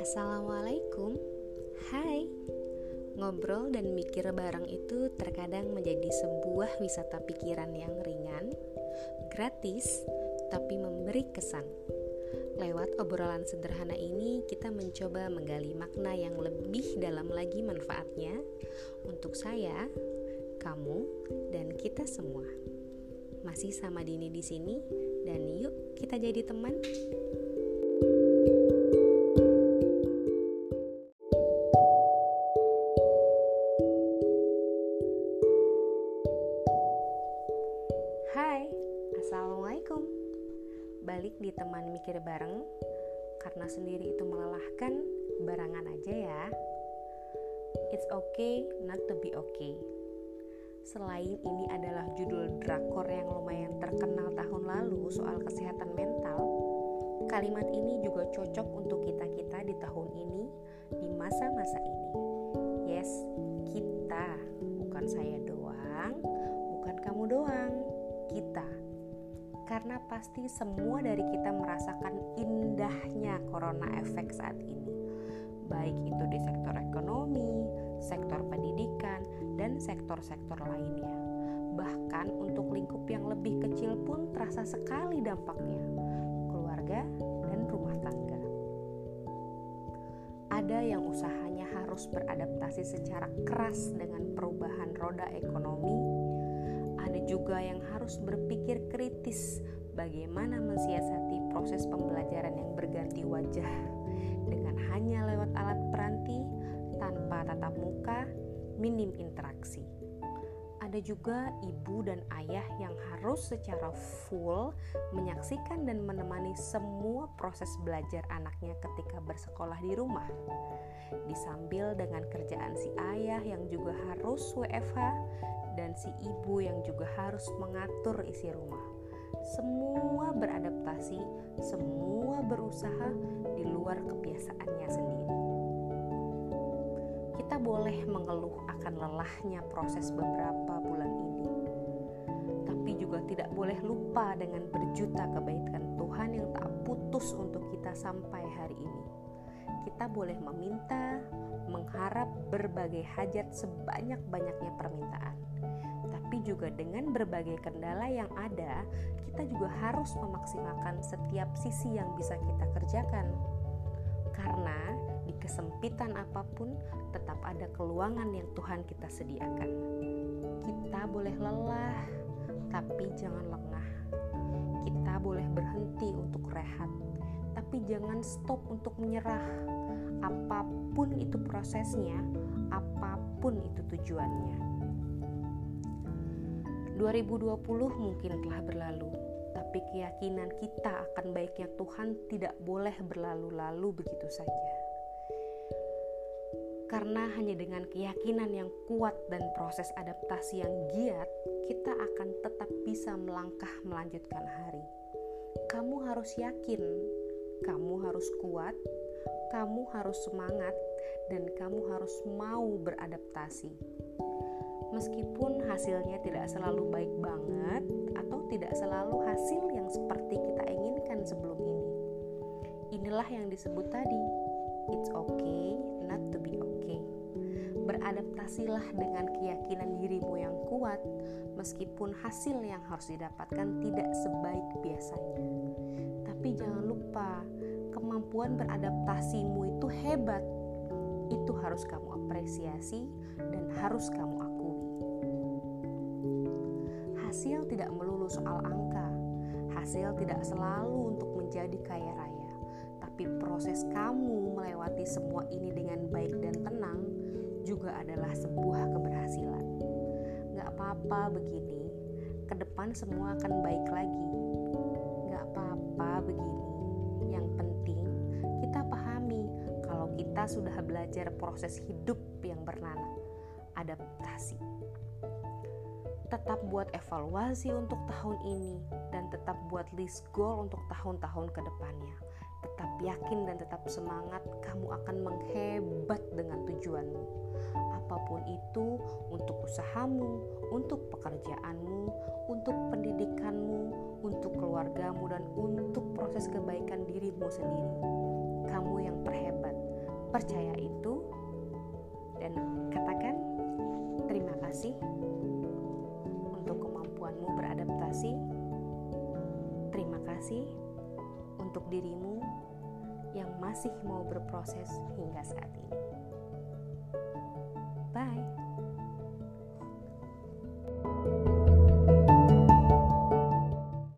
Assalamualaikum. Hai. Ngobrol dan mikir bareng itu terkadang menjadi sebuah wisata pikiran yang ringan Gratis, tapi memberi kesan. Lewat obrolan sederhana ini kita mencoba menggali makna yang lebih dalam lagi manfaatnya Untuk saya, kamu, dan kita semua. Masih sama Dini di sini dan yuk kita jadi teman. Balik di teman mikir bareng Karena sendiri itu melelahkan Barangan aja ya It's okay not to be okay Selain ini adalah judul drakor yang lumayan terkenal tahun lalu soal kesehatan mental, kalimat ini juga cocok untuk kita-kita di tahun ini, di masa-masa ini. Yes, kita, bukan saya doang, bukan kamu doang, kita. Karena pasti semua dari kita merasakan indahnya corona efek saat ini. Baik itu di sektor ekonomi, sektor pendidikan, dan sektor-sektor lainnya. Bahkan untuk lingkup yang lebih kecil pun terasa sekali dampaknya, keluarga dan rumah tangga. Ada yang usahanya harus beradaptasi secara keras dengan perubahan roda ekonomi, juga yang harus berpikir kritis bagaimana mensiasati proses pembelajaran yang berganti wajah dengan hanya lewat alat peranti tanpa tatap muka minim interaksi. Ada juga ibu dan ayah yang harus secara full menyaksikan dan menemani semua proses belajar anaknya ketika bersekolah di rumah. Disambil dengan kerjaan si ayah yang juga harus WFH dan si ibu yang juga harus mengatur isi rumah. Semua beradaptasi, semua berusaha di luar kebiasaannya sendiri kita boleh mengeluh akan lelahnya proses beberapa bulan ini. Tapi juga tidak boleh lupa dengan berjuta kebaikan Tuhan yang tak putus untuk kita sampai hari ini. Kita boleh meminta, mengharap berbagai hajat sebanyak-banyaknya permintaan. Tapi juga dengan berbagai kendala yang ada, kita juga harus memaksimalkan setiap sisi yang bisa kita kerjakan. Karena di kesempitan apa pun tetap ada keluangan yang Tuhan kita sediakan. Kita boleh lelah, tapi jangan lengah. Kita boleh berhenti untuk rehat, tapi jangan stop untuk menyerah. Apa pun itu prosesnya, apa pun itu tujuannya. 2020 mungkin telah berlalu, tapi keyakinan kita akan baiknya Tuhan tidak boleh berlalu-lalu begitu saja karena hanya dengan keyakinan yang kuat dan proses adaptasi yang giat, kita akan tetap bisa melangkah melanjutkan hari. Kamu harus yakin, kamu harus kuat, kamu harus semangat, dan kamu harus mau beradaptasi. Meskipun hasilnya tidak selalu baik banget, atau tidak selalu hasil yang seperti kita inginkan sebelum ini, inilah yang disebut tadi: it's okay not to be okay. Beradaptasilah dengan keyakinan dirimu yang kuat, meskipun hasil yang harus didapatkan tidak sebaik biasanya. Tapi jangan lupa, kemampuan beradaptasimu itu hebat. Itu harus kamu apresiasi dan harus kamu akui. Hasil tidak melulu soal angka. Hasil tidak selalu untuk menjadi kaya raya tapi proses kamu melewati semua ini dengan baik dan tenang juga adalah sebuah keberhasilan. Gak apa-apa begini, ke depan semua akan baik lagi. Gak apa-apa begini, yang penting kita pahami kalau kita sudah belajar proses hidup yang bernama adaptasi. Tetap buat evaluasi untuk tahun ini dan tetap buat list goal untuk tahun-tahun ke depannya tetap yakin dan tetap semangat, kamu akan menghebat dengan tujuanmu. Apa pun itu, untuk usahamu, untuk pekerjaanmu, untuk pendidikanmu, untuk keluargamu, dan untuk proses kebaikan dirimu sendiri. kamu yang terhebat. Percaya itu dan katakan terima kasih untuk kemampuanmu beradaptasi. Terima kasih untuk dirimu yang masih mau berproses hingga saat ini. Bye.